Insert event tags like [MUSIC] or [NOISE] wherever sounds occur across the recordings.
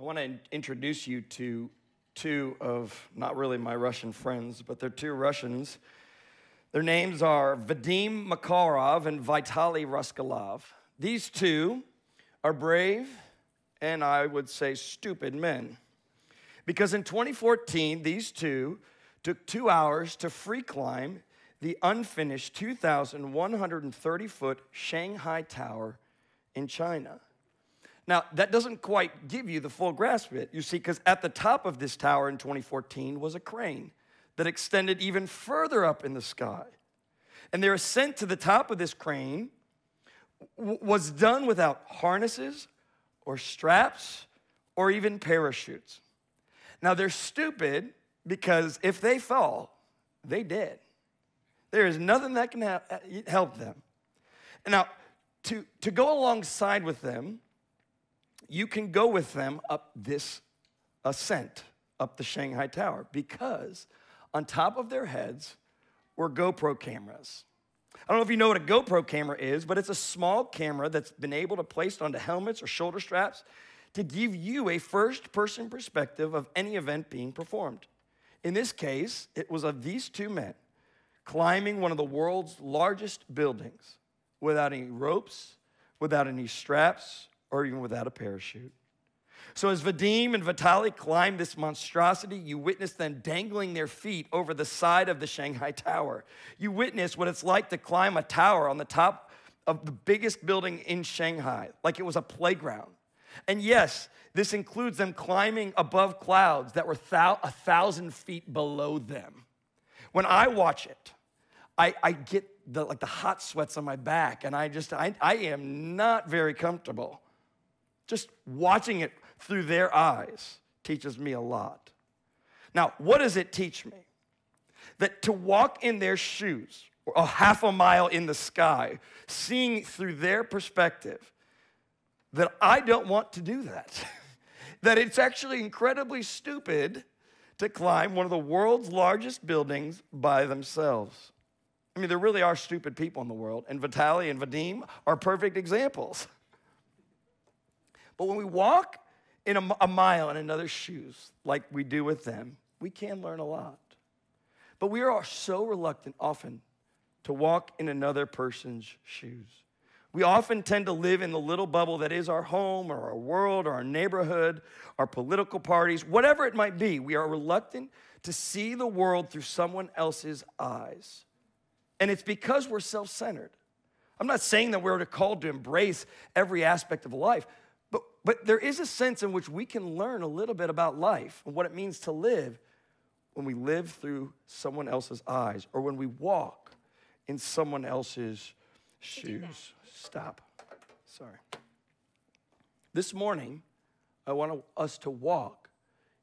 I want to introduce you to two of not really my Russian friends, but they're two Russians. Their names are Vadim Makhorov and Vitaly Raskalov. These two are brave and I would say stupid men. Because in 2014, these two took two hours to free climb the unfinished 2,130 foot Shanghai Tower in China. Now, that doesn't quite give you the full grasp of it, you see, because at the top of this tower in 2014 was a crane that extended even further up in the sky. And their ascent to the top of this crane was done without harnesses or straps or even parachutes. Now, they're stupid because if they fall, they dead. There is nothing that can help them. Now, to, to go alongside with them, you can go with them up this ascent, up the Shanghai Tower, because on top of their heads were GoPro cameras. I don't know if you know what a GoPro camera is, but it's a small camera that's been able to place onto helmets or shoulder straps to give you a first person perspective of any event being performed. In this case, it was of these two men climbing one of the world's largest buildings without any ropes, without any straps, or even without a parachute. So, as Vadim and Vitali climbed this monstrosity, you witness them dangling their feet over the side of the Shanghai Tower. You witness what it's like to climb a tower on the top of the biggest building in Shanghai, like it was a playground. And yes, this includes them climbing above clouds that were thou- a thousand feet below them. When I watch it, I, I get the, like the hot sweats on my back, and I just, I, I am not very comfortable. Just watching it through their eyes teaches me a lot. Now, what does it teach me? That to walk in their shoes, or a half a mile in the sky, seeing through their perspective, that I don't want to do that. [LAUGHS] that it's actually incredibly stupid to climb one of the world's largest buildings by themselves. I mean, there really are stupid people in the world, and Vitaly and Vadim are perfect examples. [LAUGHS] But when we walk in a, a mile in another's shoes, like we do with them, we can learn a lot. But we are so reluctant often to walk in another person's shoes. We often tend to live in the little bubble that is our home or our world or our neighborhood, our political parties, whatever it might be. We are reluctant to see the world through someone else's eyes. And it's because we're self centered. I'm not saying that we're called to embrace every aspect of life, but, there is a sense in which we can learn a little bit about life and what it means to live when we live through someone else's eyes or when we walk in someone else's shoes. Stop. Sorry. This morning, I want us to walk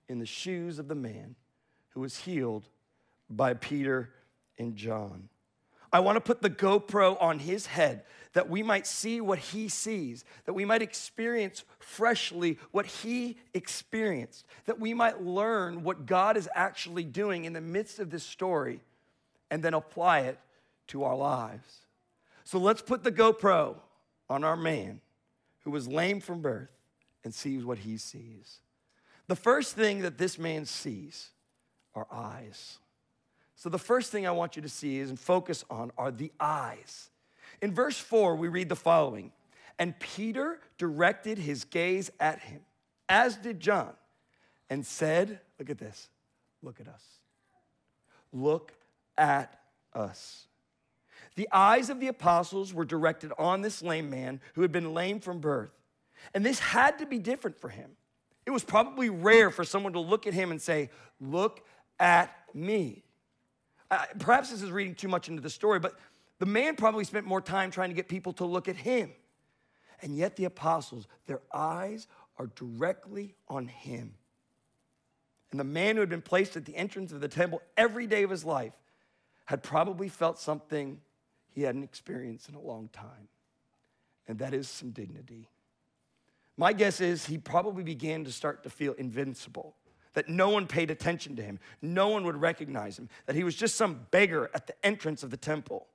in the shoes of the man who was healed by Peter and John. I want to put the GoPro on his head that we might see what he sees, that we might experience freshly what he experienced, that we might learn what God is actually doing in the midst of this story and then apply it to our lives. So let's put the GoPro on our man who was lame from birth and sees what he sees. The first thing that this man sees are eyes. So, the first thing I want you to see is and focus on are the eyes. In verse 4, we read the following And Peter directed his gaze at him, as did John, and said, Look at this, look at us. Look at us. The eyes of the apostles were directed on this lame man who had been lame from birth. And this had to be different for him. It was probably rare for someone to look at him and say, Look at me. Uh, perhaps this is reading too much into the story, but the man probably spent more time trying to get people to look at him. And yet, the apostles, their eyes are directly on him. And the man who had been placed at the entrance of the temple every day of his life had probably felt something he hadn't experienced in a long time, and that is some dignity. My guess is he probably began to start to feel invincible that no one paid attention to him, no one would recognize him, that he was just some beggar at the entrance of the temple.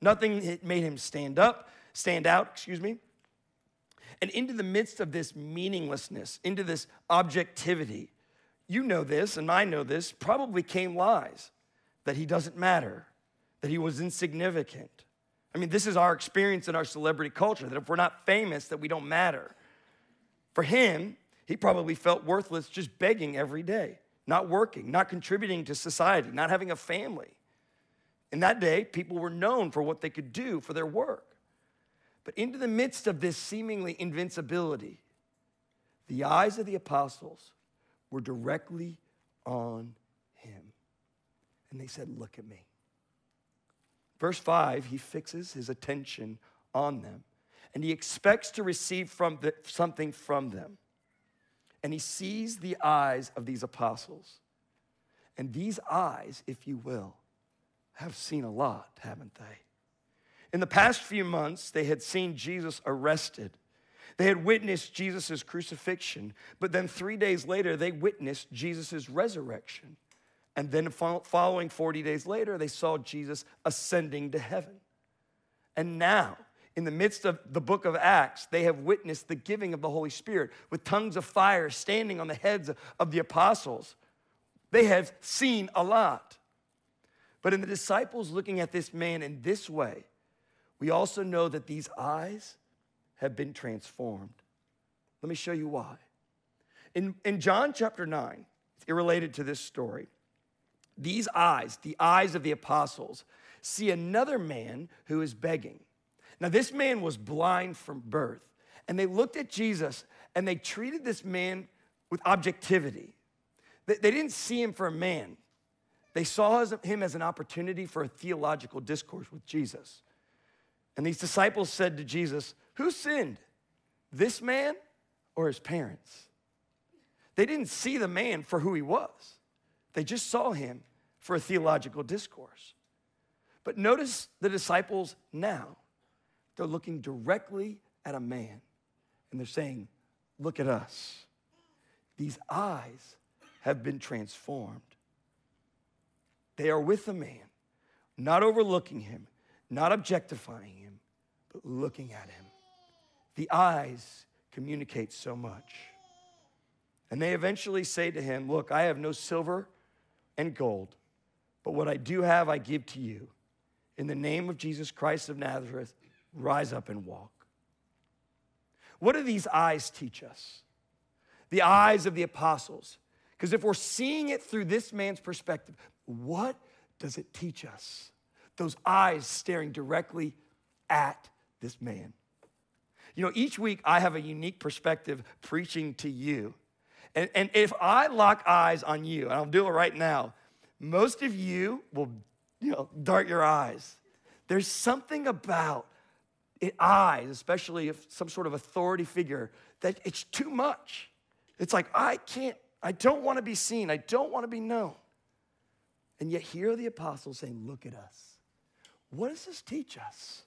Nothing made him stand up, stand out, excuse me. And into the midst of this meaninglessness, into this objectivity, you know this, and I know this, probably came lies that he doesn't matter, that he was insignificant. I mean, this is our experience in our celebrity culture that if we're not famous, that we don't matter. For him, he probably felt worthless just begging every day, not working, not contributing to society, not having a family. In that day, people were known for what they could do for their work. But into the midst of this seemingly invincibility, the eyes of the apostles were directly on him. And they said, Look at me. Verse 5, he fixes his attention on them and he expects to receive from the, something from them. And he sees the eyes of these apostles. And these eyes, if you will, have seen a lot, haven't they? In the past few months, they had seen Jesus arrested. They had witnessed Jesus' crucifixion, but then three days later, they witnessed Jesus' resurrection. And then, following 40 days later, they saw Jesus ascending to heaven. And now, in the midst of the book of Acts, they have witnessed the giving of the Holy Spirit with tongues of fire standing on the heads of the apostles. They have seen a lot. But in the disciples looking at this man in this way, we also know that these eyes have been transformed. Let me show you why. In, in John chapter 9, it's related to this story. These eyes, the eyes of the apostles, see another man who is begging. Now, this man was blind from birth, and they looked at Jesus and they treated this man with objectivity. They, they didn't see him for a man, they saw him as an opportunity for a theological discourse with Jesus. And these disciples said to Jesus, Who sinned, this man or his parents? They didn't see the man for who he was, they just saw him for a theological discourse. But notice the disciples now. They're looking directly at a man and they're saying, Look at us. These eyes have been transformed. They are with the man, not overlooking him, not objectifying him, but looking at him. The eyes communicate so much. And they eventually say to him, Look, I have no silver and gold, but what I do have, I give to you. In the name of Jesus Christ of Nazareth, rise up and walk. What do these eyes teach us? The eyes of the apostles. Because if we're seeing it through this man's perspective, what does it teach us? Those eyes staring directly at this man. You know, each week I have a unique perspective preaching to you. And, and if I lock eyes on you, and I'll do it right now, most of you will, you know, dart your eyes. There's something about eyes, especially if some sort of authority figure, that it's too much. It's like, I can't, I don't want to be seen, I don't want to be known. And yet, here are the apostles saying, Look at us. What does this teach us?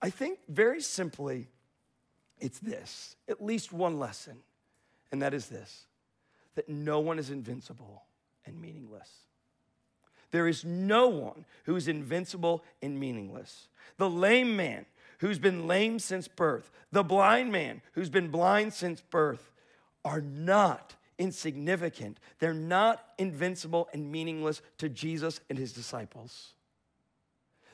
I think very simply, it's this at least one lesson, and that is this that no one is invincible and meaningless. There is no one who is invincible and meaningless. The lame man who's been lame since birth, the blind man who's been blind since birth, are not insignificant. They're not invincible and meaningless to Jesus and his disciples.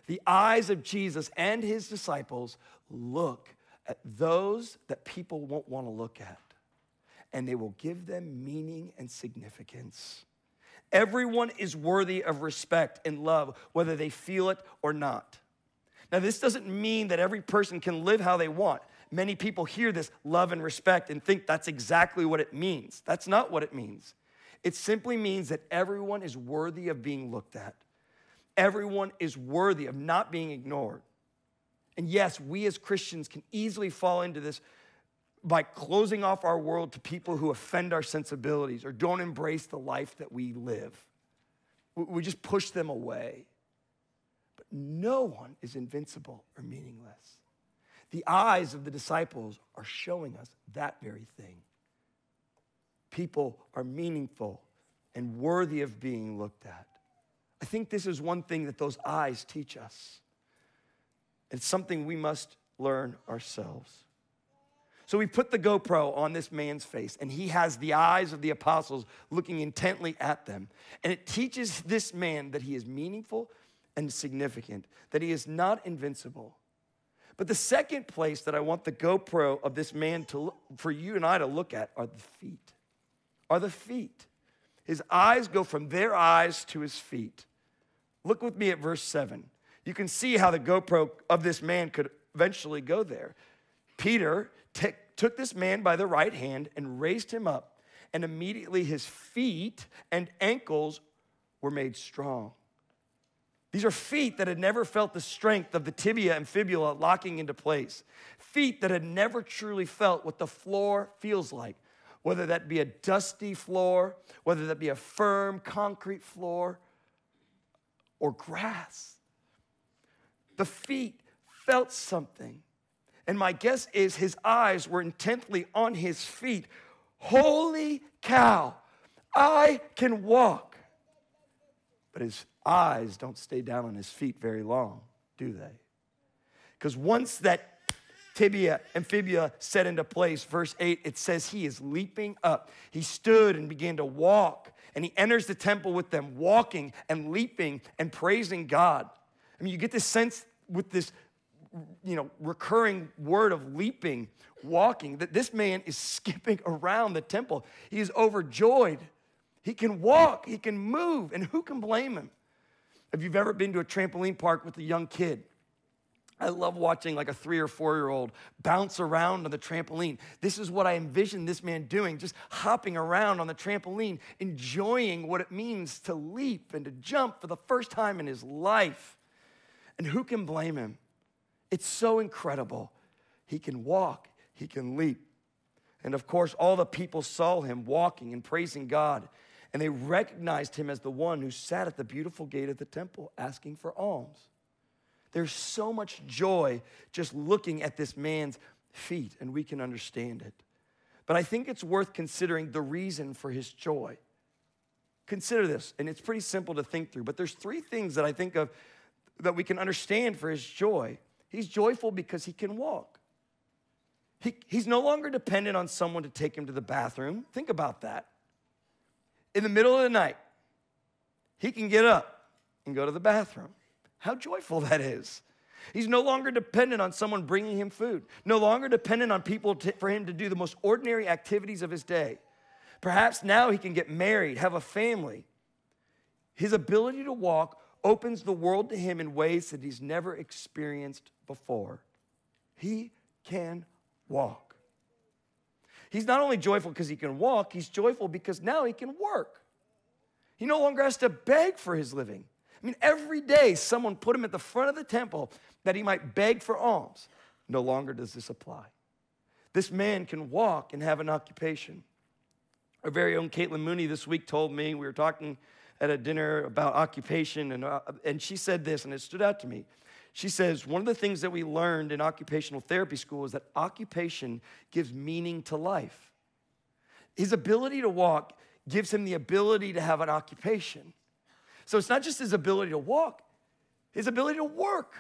The eyes of Jesus and his disciples look at those that people won't want to look at, and they will give them meaning and significance. Everyone is worthy of respect and love, whether they feel it or not. Now, this doesn't mean that every person can live how they want. Many people hear this love and respect and think that's exactly what it means. That's not what it means. It simply means that everyone is worthy of being looked at, everyone is worthy of not being ignored. And yes, we as Christians can easily fall into this by closing off our world to people who offend our sensibilities or don't embrace the life that we live. We just push them away. No one is invincible or meaningless. The eyes of the disciples are showing us that very thing. People are meaningful and worthy of being looked at. I think this is one thing that those eyes teach us. It's something we must learn ourselves. So we put the GoPro on this man's face, and he has the eyes of the apostles looking intently at them. And it teaches this man that he is meaningful and significant, that he is not invincible. But the second place that I want the GoPro of this man to for you and I to look at are the feet. Are the feet. His eyes go from their eyes to his feet. Look with me at verse 7. You can see how the GoPro of this man could eventually go there. Peter t- took this man by the right hand and raised him up, and immediately his feet and ankles were made strong. These are feet that had never felt the strength of the tibia and fibula locking into place. Feet that had never truly felt what the floor feels like, whether that be a dusty floor, whether that be a firm concrete floor, or grass. The feet felt something. And my guess is his eyes were intently on his feet. Holy cow, I can walk. But his eyes don't stay down on his feet very long, do they? Because once that tibia and fibula set into place, verse 8, it says he is leaping up. He stood and began to walk, and he enters the temple with them, walking and leaping and praising God. I mean, you get this sense with this you know, recurring word of leaping, walking, that this man is [LAUGHS] skipping around the temple. He is overjoyed. He can walk, he can move, and who can blame him? If you've ever been to a trampoline park with a young kid, I love watching like a three or four year old bounce around on the trampoline. This is what I envision this man doing, just hopping around on the trampoline, enjoying what it means to leap and to jump for the first time in his life. And who can blame him? It's so incredible. He can walk, he can leap. And of course, all the people saw him walking and praising God, and they recognized him as the one who sat at the beautiful gate of the temple asking for alms. There's so much joy just looking at this man's feet, and we can understand it. But I think it's worth considering the reason for his joy. Consider this, and it's pretty simple to think through, but there's three things that I think of that we can understand for his joy. He's joyful because he can walk. He, he's no longer dependent on someone to take him to the bathroom. Think about that. In the middle of the night, he can get up and go to the bathroom. How joyful that is. He's no longer dependent on someone bringing him food, no longer dependent on people to, for him to do the most ordinary activities of his day. Perhaps now he can get married, have a family. His ability to walk opens the world to him in ways that he's never experienced before. He can walk. He's not only joyful because he can walk, he's joyful because now he can work. He no longer has to beg for his living. I mean, every day someone put him at the front of the temple that he might beg for alms. No longer does this apply. This man can walk and have an occupation. Our very own Caitlin Mooney this week told me, we were talking at a dinner about occupation, and, uh, and she said this, and it stood out to me. She says, One of the things that we learned in occupational therapy school is that occupation gives meaning to life. His ability to walk gives him the ability to have an occupation. So it's not just his ability to walk, his ability to work.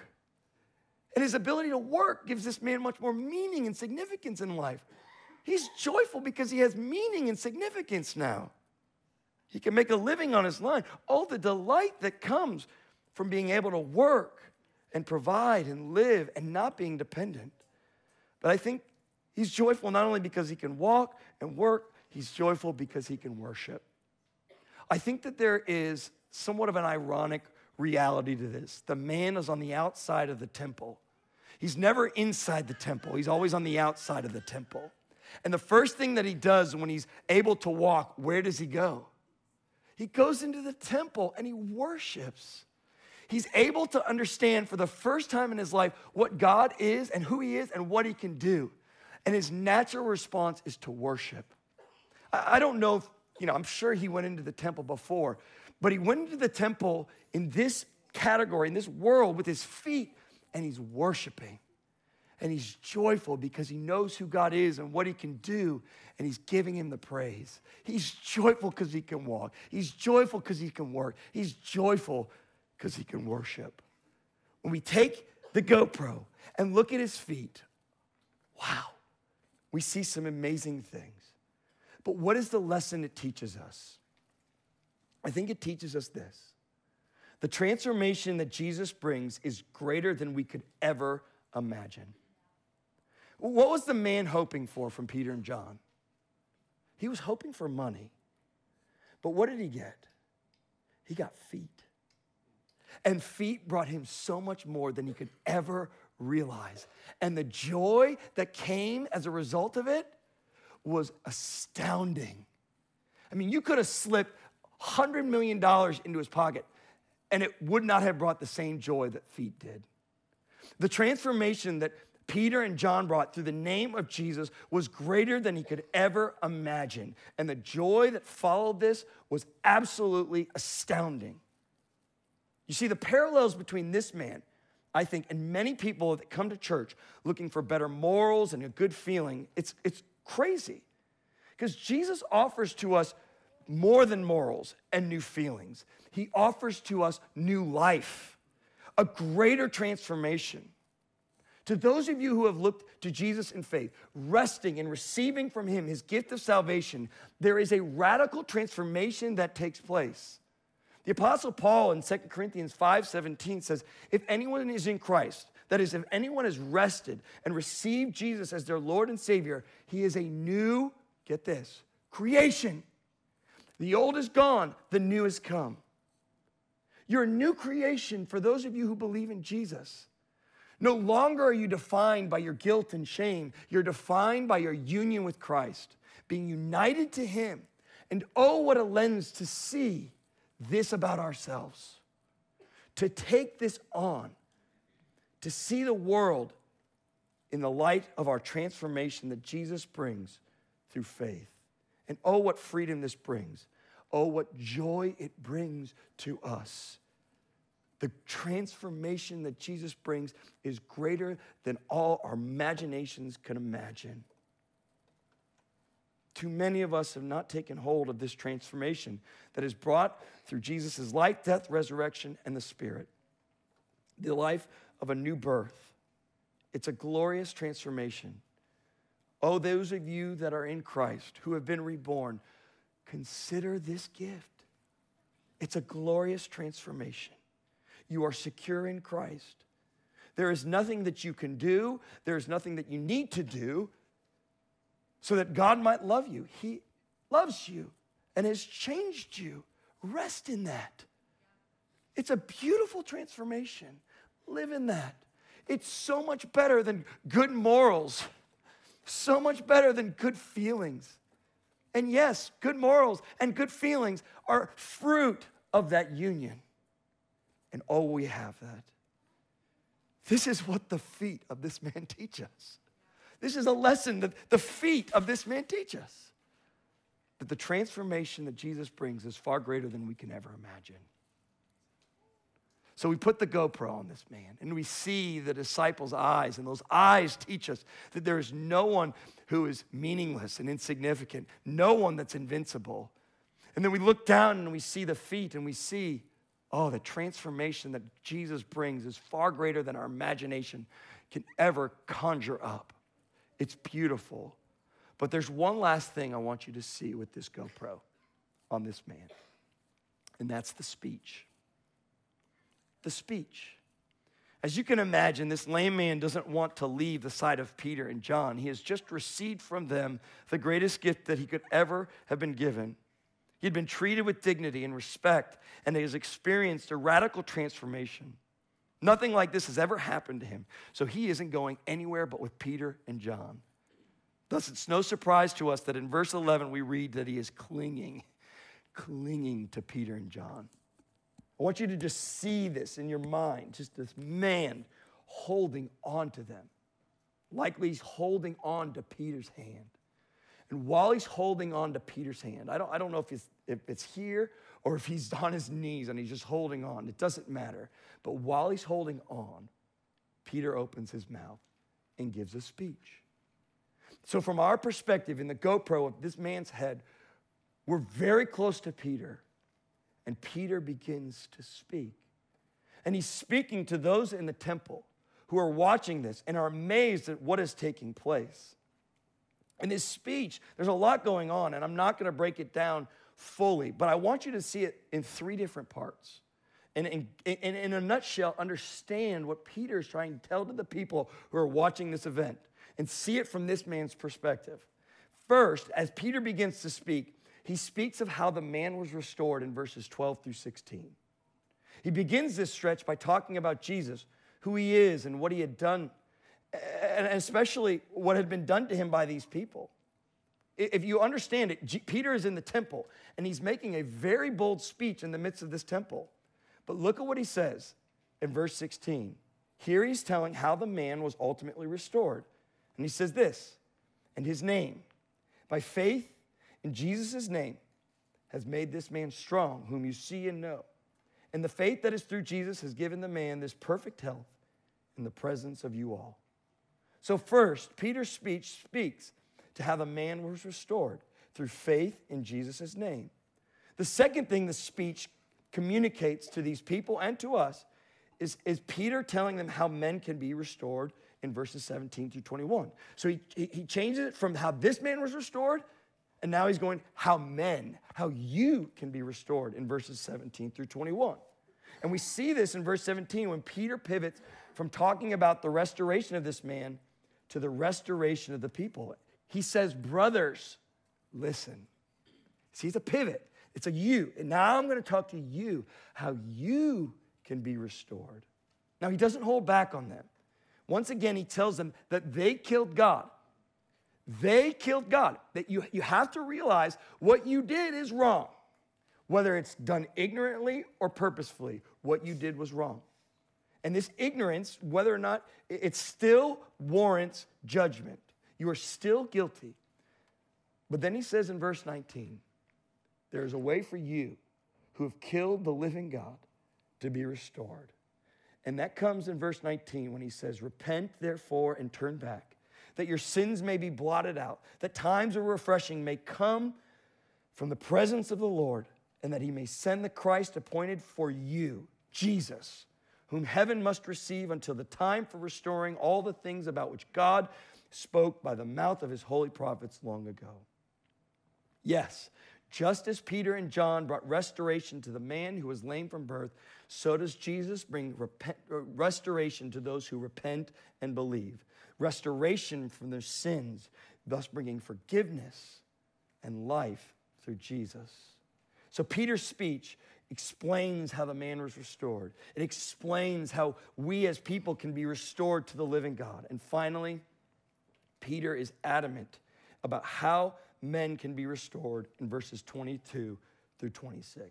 And his ability to work gives this man much more meaning and significance in life. He's joyful because he has meaning and significance now. He can make a living on his line. Oh, the delight that comes from being able to work and provide and live and not being dependent. But I think he's joyful not only because he can walk and work, he's joyful because he can worship. I think that there is somewhat of an ironic reality to this. The man is on the outside of the temple. He's never inside the temple, he's always on the outside of the temple. And the first thing that he does when he's able to walk, where does he go? He goes into the temple and he worships. He's able to understand for the first time in his life what God is and who he is and what he can do. And his natural response is to worship. I don't know if, you know, I'm sure he went into the temple before, but he went into the temple in this category, in this world, with his feet, and he's worshiping and he's joyful because he knows who God is and what he can do, and he's giving him the praise. He's joyful because he can walk. He's joyful because he can work. He's joyful because he can worship. When we take the GoPro and look at his feet, wow, We see some amazing things. But what is the lesson it teaches us? I think it teaches us this the transformation that Jesus brings is greater than we could ever imagine. What was the man hoping for from Peter and John? He was hoping for money. But what did he get? He got feet. And feet brought him so much more than he could ever realize. And the joy that came as a result of it was astounding. I mean, you could have slipped $100 million into his pocket and it would not have brought the same joy that feet did. The transformation that Peter and John brought through the name of Jesus was greater than he could ever imagine. And the joy that followed this was absolutely astounding. You see, the parallels between this man, I think, and many people that come to church looking for better morals and a good feeling, it's, it's crazy. Because Jesus offers to us more than morals and new feelings, He offers to us new life, a greater transformation. To those of you who have looked to Jesus in faith, resting and receiving from Him His gift of salvation, there is a radical transformation that takes place. The Apostle Paul in 2 Corinthians 5:17 says, If anyone is in Christ, that is, if anyone has rested and received Jesus as their Lord and Savior, he is a new, get this, creation. The old is gone, the new has come. You're a new creation for those of you who believe in Jesus. No longer are you defined by your guilt and shame. You're defined by your union with Christ, being united to Him. And oh, what a lens to see this about ourselves. To take this on, to see the world in the light of our transformation that Jesus brings through faith. And oh, what freedom this brings. Oh, what joy it brings to us. The transformation that Jesus brings is greater than all our imaginations can imagine. Too many of us have not taken hold of this transformation that is brought through Jesus' life, death, resurrection, and the Spirit. The life of a new birth. It's a glorious transformation. Oh, those of you that are in Christ who have been reborn, consider this gift. It's a glorious transformation. You are secure in Christ. There is nothing that you can do, there is nothing that you need to do so that God might love you. He loves you and has changed you. Rest in that. It's a beautiful transformation. Live in that. It's so much better than good morals, so much better than good feelings. And yes, good morals and good feelings are fruit of that union. And oh, we have that. This is what the feet of this man [LAUGHS] teach us. This is a lesson that the feet of this man teach us. That the transformation that Jesus brings is far greater than we can ever imagine. So we put the GoPro on this man and we see the disciples' eyes, and those eyes teach us that there is no one who is meaningless and insignificant, no one that's invincible. And then we look down and we see the feet and we see Oh, the transformation that Jesus brings is far greater than our imagination can ever conjure up. It's beautiful. But there's one last thing I want you to see with this GoPro on this man, and that's the speech. The speech. As you can imagine, this lame man doesn't want to leave the side of Peter and John. He has just received from them the greatest gift that he could ever have been given. He'd been treated with dignity and respect, and he has experienced a radical transformation. Nothing like this has ever happened to him. So he isn't going anywhere but with Peter and John. Thus, it's no surprise to us that in verse 11 we read that he is clinging, clinging to Peter and John. I want you to just see this in your mind, just this man holding on to them. Likely he's holding on to Peter's hand. And while he's holding on to Peter's hand, I don't, I don't know if it's, if it's here or if he's on his knees and he's just holding on. It doesn't matter. But while he's holding on, Peter opens his mouth and gives a speech. So, from our perspective, in the GoPro of this man's head, we're very close to Peter, and Peter begins to speak. And he's speaking to those in the temple who are watching this and are amazed at what is taking place. In this speech, there's a lot going on, and I'm not going to break it down fully, but I want you to see it in three different parts. And in, in, in, a nutshell, understand what Peter is trying to tell to the people who are watching this event and see it from this man's perspective. First, as Peter begins to speak, he speaks of how the man was restored in verses 12 through 16. He begins this stretch by talking about Jesus, who he is, and what he had done, and especially what had been done to him by these people. If you understand it, Peter is in the temple and he's making a very bold speech in the midst of this temple. But look at what he says in verse 16. Here he's telling how the man was ultimately restored. And he says this, and his name, by faith in Jesus' name, has made this man strong, whom you see and know. And the faith that is through Jesus has given the man this perfect health in the presence of you all. So, first, Peter's speech speaks to how the man was restored through faith in Jesus' name. The second thing the speech communicates to these people and to us is, is Peter telling them how men can be restored in verses 17 through 21. So he, he changes it from how this man was restored, and now he's going how men, how you can be restored in verses 17 through 21. And we see this in verse 17 when Peter pivots from talking about the restoration of this man to the restoration of the people. He says, Brothers, listen. See, it's a pivot. It's a you. And now I'm going to talk to you how you can be restored. Now, he doesn't hold back on them. Once again, he tells them that they killed God. They killed God. That you, you have to realize what you did is wrong. Whether it's done ignorantly or purposefully, what you did was wrong. And this ignorance, whether or not it still warrants judgment, you are still guilty. But then he says in verse 19, there is a way for you who have killed the living God to be restored. And that comes in verse 19 when he says, Repent therefore and turn back, that your sins may be blotted out, that times of refreshing may come from the presence of the Lord, and that he may send the Christ appointed for you, Jesus, whom heaven must receive until the time for restoring all the things about which God spoke by the mouth of his holy prophets long ago. Yes, just as Peter and John brought restoration to the man who was lame from birth, so does Jesus bring repent, uh, restoration to those who repent and believe. Restoration from their sins, thus bringing forgiveness and life through Jesus. So Peter's speech explains how the man was restored. It explains how we as people can be restored to the living God. And finally, Peter is adamant about how men can be restored in verses 22 through 26.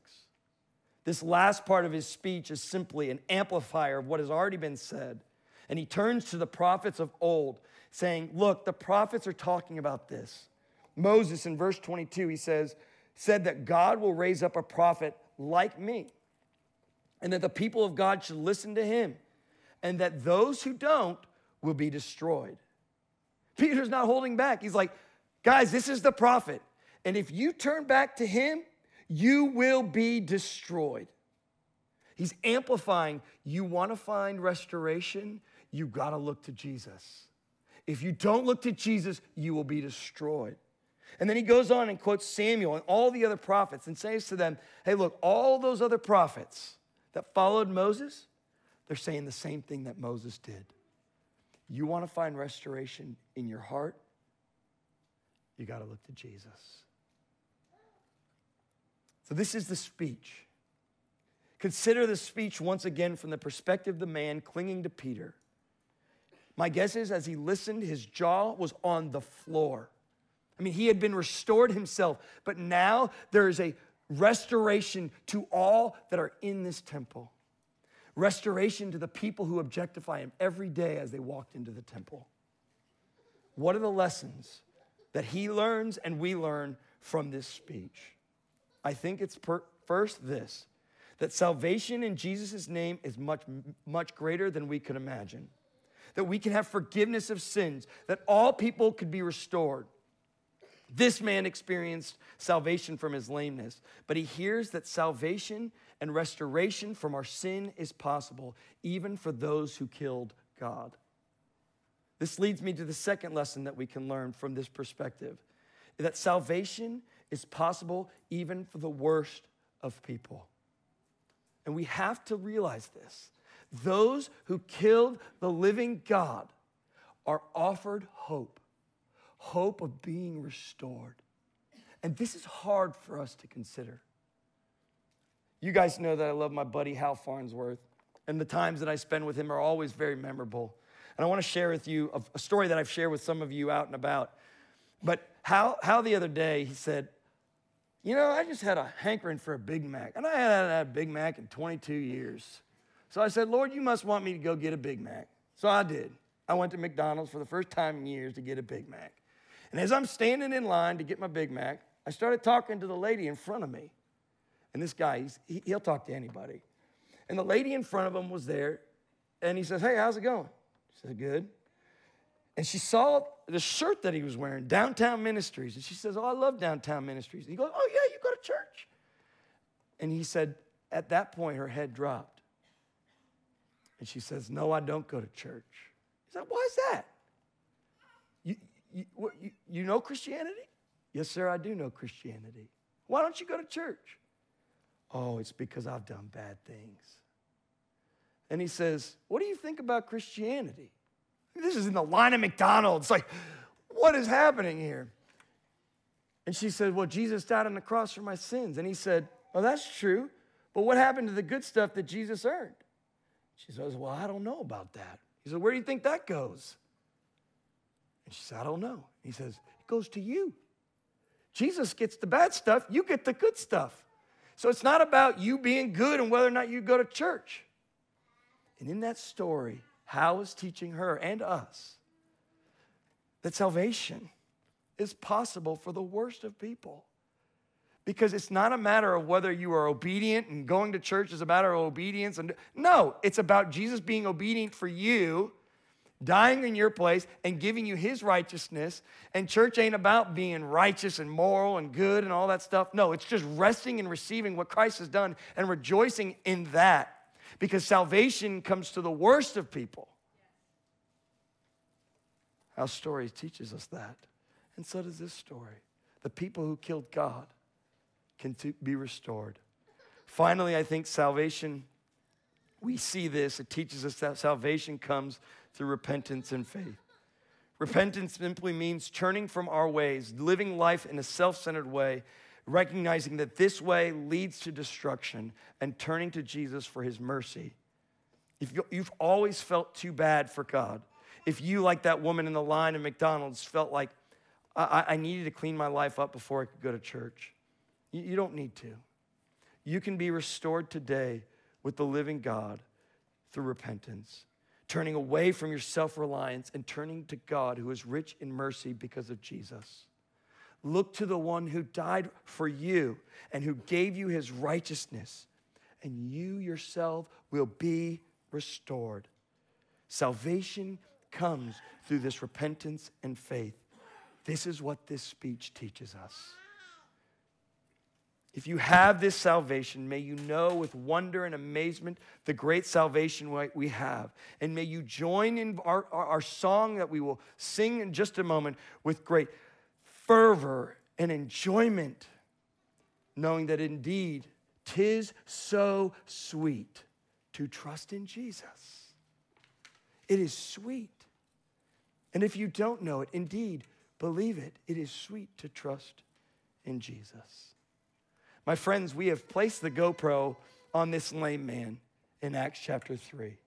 This last part of his speech is simply an amplifier of what has already been said. And he turns to the prophets of old, saying, Look, the prophets are talking about this. Moses, in verse 22, he says, said that God will raise up a prophet like me, and that the people of God should listen to him, and that those who don't will be destroyed. Peter's not holding back. He's like, Guys, this is the prophet. And if you turn back to him, you will be destroyed. He's amplifying. You want to find restoration? You got to look to Jesus. If you don't look to Jesus, you will be destroyed. And then he goes on and quotes Samuel and all the other prophets and says to them, Hey, look, all those other prophets that followed Moses, they're saying the same thing that Moses did. You want to find restoration in your heart? you got to look to Jesus. So, this is the speech. Consider the speech once again from the perspective of the man clinging to Peter. My guess is as he listened, his jaw was on the floor. I mean, he had been restored himself, but now there is a restoration to all that are in this temple. Restoration to the people who objectify him every day as they walked into the temple. What are the lessons that he learns and we learn from this speech? I think it's per- first this that salvation in Jesus' name is much, much greater than we could imagine. That we can have forgiveness of sins, that all people could be restored. This man experienced salvation from his lameness, but he hears that salvation and restoration from our sin is possible, even for those who killed God. This leads me to the second lesson that we can learn from this perspective that salvation is possible even for the worst of people. And we have to realize this. Those who killed the living God are offered hope, hope of being restored. And this is hard for us to consider. You guys know that I love my buddy Hal Farnsworth, and the times that I spend with him are always very memorable. And I want to share with you a story that I've shared with some of you out and about. But Hal, Hal the other day, he said, You know, I just had a hankering for a Big Mac. And I hadn't had a Big Mac in 22 years. So I said, Lord, you must want me to go get a Big Mac. So I did. I went to McDonald's for the first time in years to get a Big Mac. And as I'm standing in line to get my Big Mac, I started talking to the lady in front of me. And this guy, he, he'll talk to anybody. And the lady in front of him was there, and he says, Hey, how's it going? She said, Good. And she saw the shirt that he was wearing, Downtown Ministries. And she says, Oh, I love Downtown Ministries. And he goes, Oh, yeah, you go to church. And he said, At that point, her head dropped. And she says, No, I don't go to church. He said, Why is that? You, you, you know Christianity? Yes, sir, I do know Christianity. Why don't you go to church? Oh, it's because I've done bad things. And he says, What do you think about Christianity? This is in the line of McDonald's. Like, what is happening here? And she said, Well, Jesus died on the cross for my sins. And he said, Well, that's true. But what happened to the good stuff that Jesus earned? She says, Well, I don't know about that. He said, Where do you think that goes? And she said, I don't know. He says, It goes to you. Jesus gets the bad stuff, you get the good stuff. So it's not about you being good and whether or not you go to church. And in that story, Hal is teaching her and us that salvation is possible for the worst of people. Because it's not a matter of whether you are obedient and going to church is a matter of obedience. And no, it's about Jesus being obedient for you, dying in your place, and giving you his righteousness. And church ain't about being righteous and moral and good and all that stuff. No, it's just resting and receiving what Christ has done and rejoicing in that because salvation comes to the worst of people. Our story teaches us that. And so does this story. The people who killed God can be restored. Finally, I think salvation, we see this, it teaches us that salvation comes through repentance and faith. Repentance simply means turning from our ways, living life in a self centered way, recognizing that this way leads to destruction, and turning to Jesus for his mercy. If you've always felt too bad for God, if you, like that woman in the line at McDonald's, felt like I, I needed to clean my life up before I could go to church, you, you don't need to. You can be restored today with the living God through repentance, turning away from your self reliance and turning to God who is rich in mercy because of Jesus. Look to the one who died for you and who gave you his righteousness, and you yourself will be restored. Salvation comes through this repentance and faith. This is what this speech teaches us. If you have this salvation, may you know with wonder and amazement the great salvation we have. And may you join in our, our, song that we will sing in just a moment with great fervor and enjoyment, knowing that indeed tis so sweet to trust in Jesus. It is sweet. And if you don't know it, indeed, believe it. It is sweet to trust in Jesus. My friends, we have placed the GoPro on this lame man in Acts chapter 3.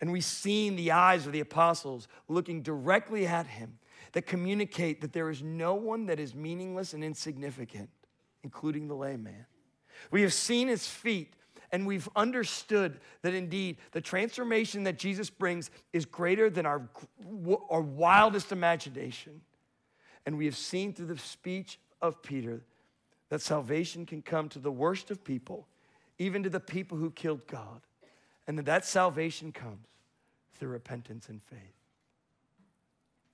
And we've seen the eyes of the apostles looking directly at him that communicate that there is no one that is meaningless and insignificant, including the lame man. We have seen his feet and we've understood that indeed the transformation that Jesus brings is greater than our, our wildest imagination. And we have seen through the speech of Peter that salvation can come to the worst of people, even to the people who killed God, and that that salvation comes through repentance and faith.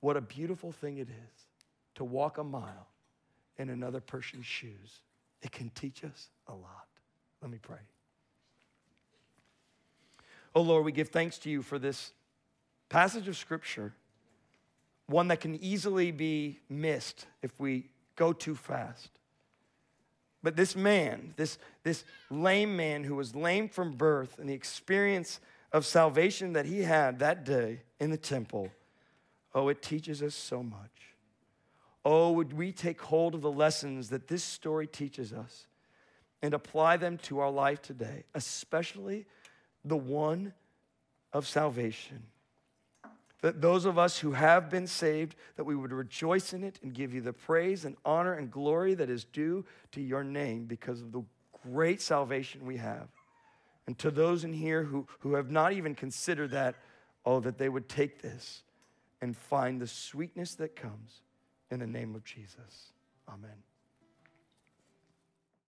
What a beautiful thing it is to walk a mile in another person's shoes. It can teach us a lot. Let me pray. Oh Lord, we give thanks to you for this passage of Scripture one that can easily be missed if we go too fast. But this man, this, this lame man who was lame from birth, and the experience of salvation that he had that day in the temple, oh, it teaches us so much. Oh, would we take hold of the lessons that this story teaches us and apply them to our life today, especially the one of salvation? That those of us who have been saved that we would rejoice in it and give you the praise and honor and glory that is due to your name because of the great salvation we have. And to those in here who, who have not even considered that oh that they would take this and find the sweetness that comes in the name of jesus. Amen